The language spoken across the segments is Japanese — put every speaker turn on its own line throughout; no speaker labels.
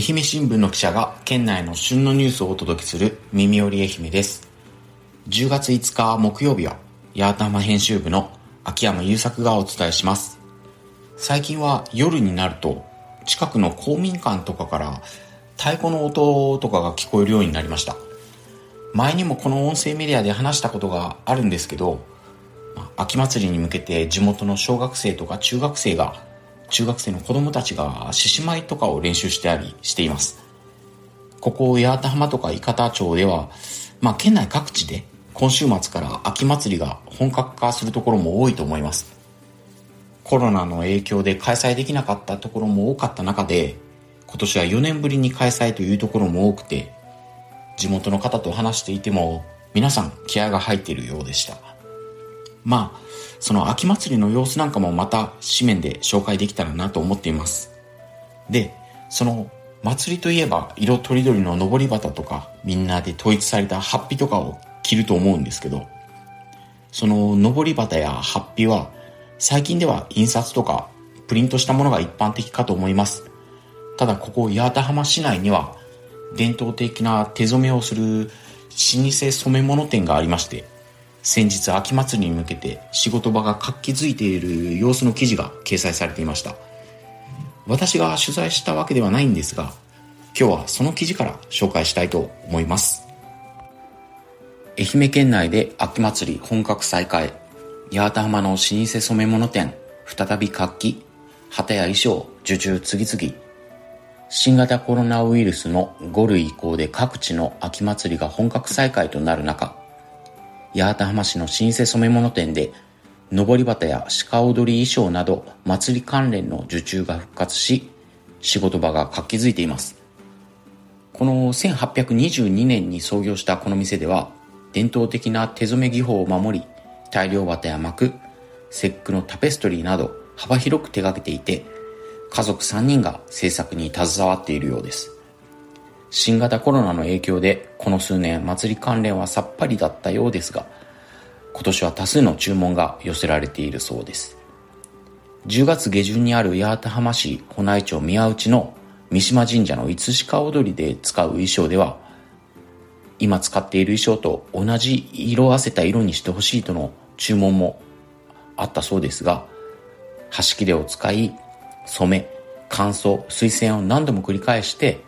愛媛新聞の記者が県内の旬のニュースをお届けする耳より愛媛です。10月5日木曜日は八幡浜編集部の秋山優作がお伝えします。最近は夜になると近くの公民館とかから太鼓の音とかが聞こえるようになりました。前にもこの音声メディアで話したことがあるんですけど秋祭りに向けて地元の小学生とか中学生が中学生の子供たちが獅子舞とかを練習してありしています。ここ八幡浜とか伊方町では、まあ県内各地で今週末から秋祭りが本格化するところも多いと思います。コロナの影響で開催できなかったところも多かった中で、今年は4年ぶりに開催というところも多くて、地元の方と話していても皆さん気合が入っているようでした。まあ、その秋祭りの様子なんかもまた紙面で紹介できたらなと思っています。で、その祭りといえば色とりどりの上り旗とかみんなで統一されたハッピとかを着ると思うんですけど、その上り旗やハッピは最近では印刷とかプリントしたものが一般的かと思います。ただここ八幡浜市内には伝統的な手染めをする老舗染め物店がありまして、先日秋祭りに向けて仕事場が活気づいている様子の記事が掲載されていました。私が取材したわけではないんですが今日はその記事から紹介したいと思います。愛媛県内で秋祭り本格再開。八幡浜の老舗染物店再び活気。旗や衣装受注次々。新型コロナウイルスの5類移行で各地の秋祭りが本格再開となる中八幡浜市の老舗染物店で、上り旗や鹿踊り衣装など祭り関連の受注が復活し、仕事場が活気づいています。この1822年に創業したこの店では、伝統的な手染め技法を守り、大量旗や幕、節句のタペストリーなど幅広く手掛けていて、家族3人が制作に携わっているようです。新型コロナの影響でこの数年祭り関連はさっぱりだったようですが今年は多数の注文が寄せられているそうです。10月下旬にある八幡浜市保内町宮内の三島神社のいつしか踊りで使う衣装では今使っている衣装と同じ色あせた色にしてほしいとの注文もあったそうですが端切れを使い染め乾燥水洗を何度も繰り返して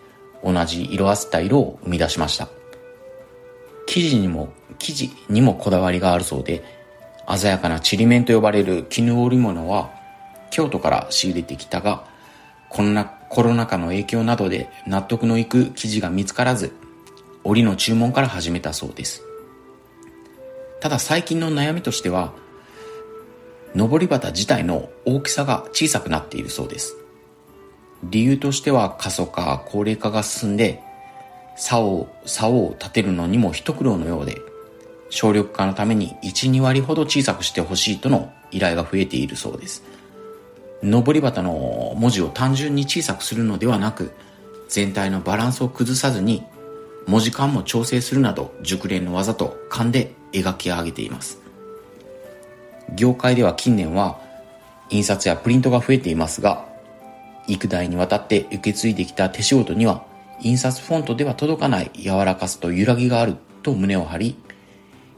同じ色あせた色を生み出しました。生地にも、生地にもこだわりがあるそうで、鮮やかなちりめんと呼ばれる絹織物は京都から仕入れてきたが、コロナコロナ禍の影響などで納得のいく生地が見つからず、織の注文から始めたそうです。ただ最近の悩みとしては、上り旗自体の大きさが小さくなっているそうです。理由としては過疎化、高齢化が進んで、竿を、竿を立てるのにも一苦労のようで、省力化のために1、2割ほど小さくしてほしいとの依頼が増えているそうです。上り旗の文字を単純に小さくするのではなく、全体のバランスを崩さずに、文字間も調整するなど熟練の技と勘で描き上げています。業界では近年は印刷やプリントが増えていますが、幾代にわたって受け継いできた手仕事には、印刷フォントでは届かない柔らかさと揺らぎがあると胸を張り、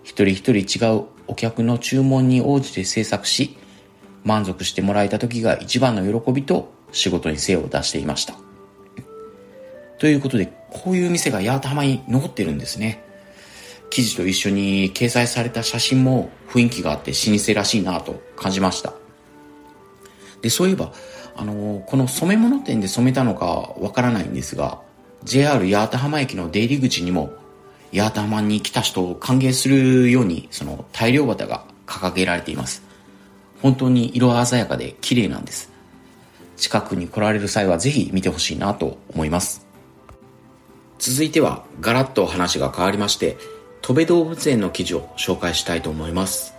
一人一人違うお客の注文に応じて制作し、満足してもらえた時が一番の喜びと仕事に精を出していました。ということで、こういう店が八幡浜に残ってるんですね。記事と一緒に掲載された写真も雰囲気があって老舗らしいなと感じました。で、そういえば、あのこの染め物店で染めたのかわからないんですが JR 八幡浜駅の出入り口にも八幡浜に来た人を歓迎するようにその大量旗が掲げられています。本当に色鮮やかで綺麗なんです。近くに来られる際はぜひ見てほしいなと思います。続いてはガラッと話が変わりまして戸部動物園の記事を紹介したいと思います。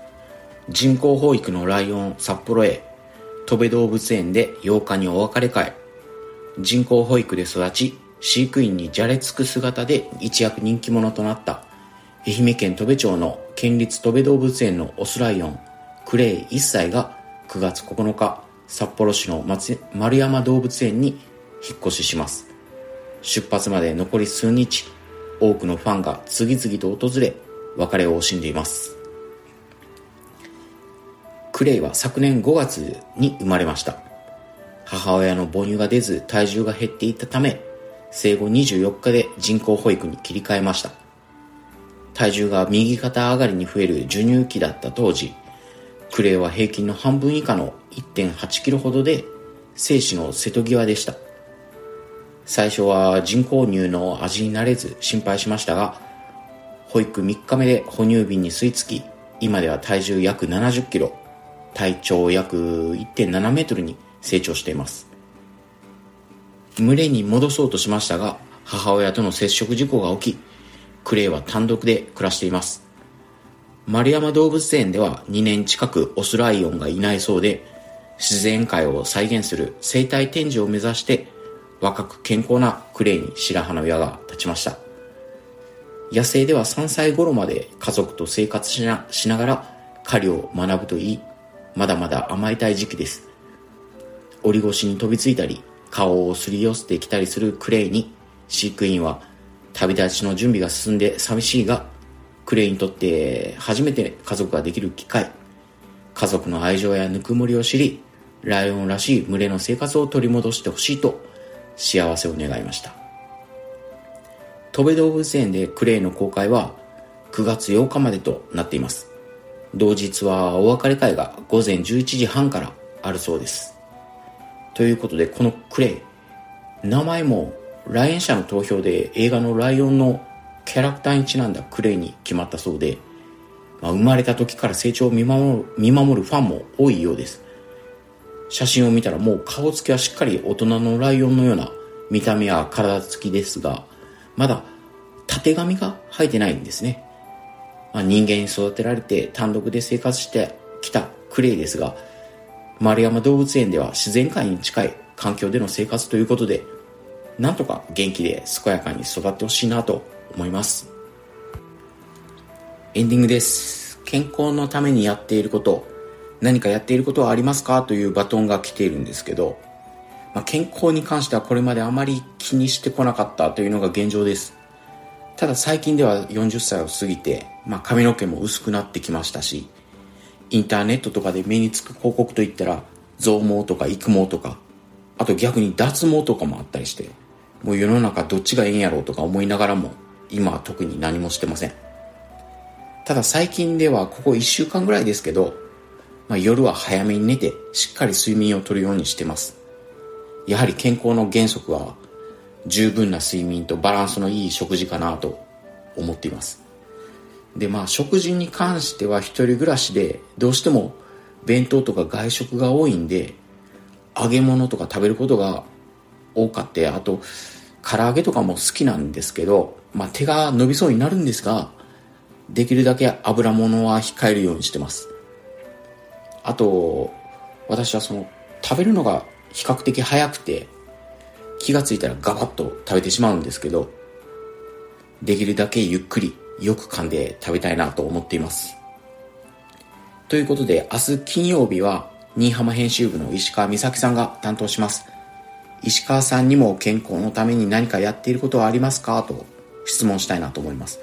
人工保育のライオン札幌へ戸部動物園で8日にお別れ会。人工保育で育ち、飼育員にじゃれつく姿で一躍人気者となった愛媛県戸部町の県立戸部動物園のオスライオン、クレイ1歳が9月9日、札幌市の丸山動物園に引っ越しします。出発まで残り数日、多くのファンが次々と訪れ、別れを惜しんでいます。クレイは昨年5月に生まれました。母親の母乳が出ず体重が減っていたため、生後24日で人工保育に切り替えました。体重が右肩上がりに増える授乳期だった当時、クレイは平均の半分以下の1.8キロほどで、精子の瀬戸際でした。最初は人工乳の味に慣れず心配しましたが、保育3日目で哺乳瓶に吸い付き、今では体重約70キロ、体長約1.7メートルに成長しています。群れに戻そうとしましたが、母親との接触事故が起き、クレイは単独で暮らしています。丸山動物園では2年近くオスライオンがいないそうで、自然界を再現する生態展示を目指して若く健康なクレイに白羽の矢が立ちました。野生では3歳頃まで家族と生活しなしながら狩りを学ぶといい、まだまだ甘えたい時期です。檻越しに飛びついたり、顔をすり寄せてきたりするクレイに、飼育員は旅立ちの準備が進んで寂しいが、クレイにとって初めて家族ができる機会、家族の愛情やぬくもりを知り、ライオンらしい群れの生活を取り戻してほしいと幸せを願いました。戸部動物園でクレイの公開は9月8日までとなっています。同日はお別れ会が午前11時半からあるそうです。ということでこのクレイ、名前も来園者の投票で映画のライオンのキャラクターにちなんだクレイに決まったそうで、まあ、生まれた時から成長を見守る見守るファンも多いようです。写真を見たらもう顔つきはしっかり大人のライオンのような見た目や体つきですが、まだ縦髪が生えてないんですね。まあ、人間に育てられて単独で生活してきたクレイですが、丸山動物園では自然界に近い環境での生活ということで、なんとか元気で健やかに育ってほしいなと思います。エンディングです。健康のためにやっていること、何かやっていることはありますかというバトンが来ているんですけど、まあ、健康に関してはこれまであまり気にしてこなかったというのが現状です。ただ最近では40歳を過ぎて、まあ、髪の毛も薄くなってきましたし、インターネットとかで目につく広告といったら、増毛とか育毛とか、あと逆に脱毛とかもあったりして、もう世の中どっちがええんやろうとか思いながらも、今は特に何もしてません。ただ最近ではここ1週間ぐらいですけど、まあ、夜は早めに寝てしっかり睡眠をとるようにしてます。やはり健康の原則は十分な睡眠とバランスのいい食事かなと思っています。で、まあ食事に関しては一人暮らしでどうしても弁当とか外食が多いんで揚げ物とか食べることが多かってあと唐揚げとかも好きなんですけど、まあ、手が伸びそうになるんですができるだけ油物は控えるようにしてますあと、私はその、食べるのが比較的早くて、気がついたらガバッと食べてしまうんですけど、できるだけゆっくり、よく噛んで食べたいなと思っています。ということで、明日金曜日は、新居浜編集部の石川美咲さんが担当します。石川さんにも健康のために何かやっていることはありますかと質問したいなと思います。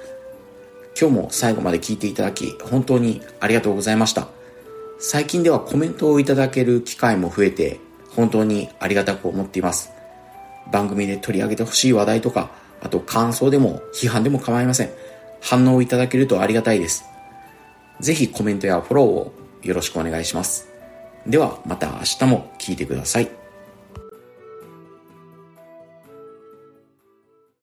今日も最後まで聞いていただき、本当にありがとうございました。最近ではコメントをいただける機会も増えて、本当にありがたく思っています。番組で取り上げてほしい話題とか、あと感想でも批判でも構いません。反応いただけるとありがたいです。ぜひコメントやフォローをよろしくお願いします。ではまた明日も聞いてください。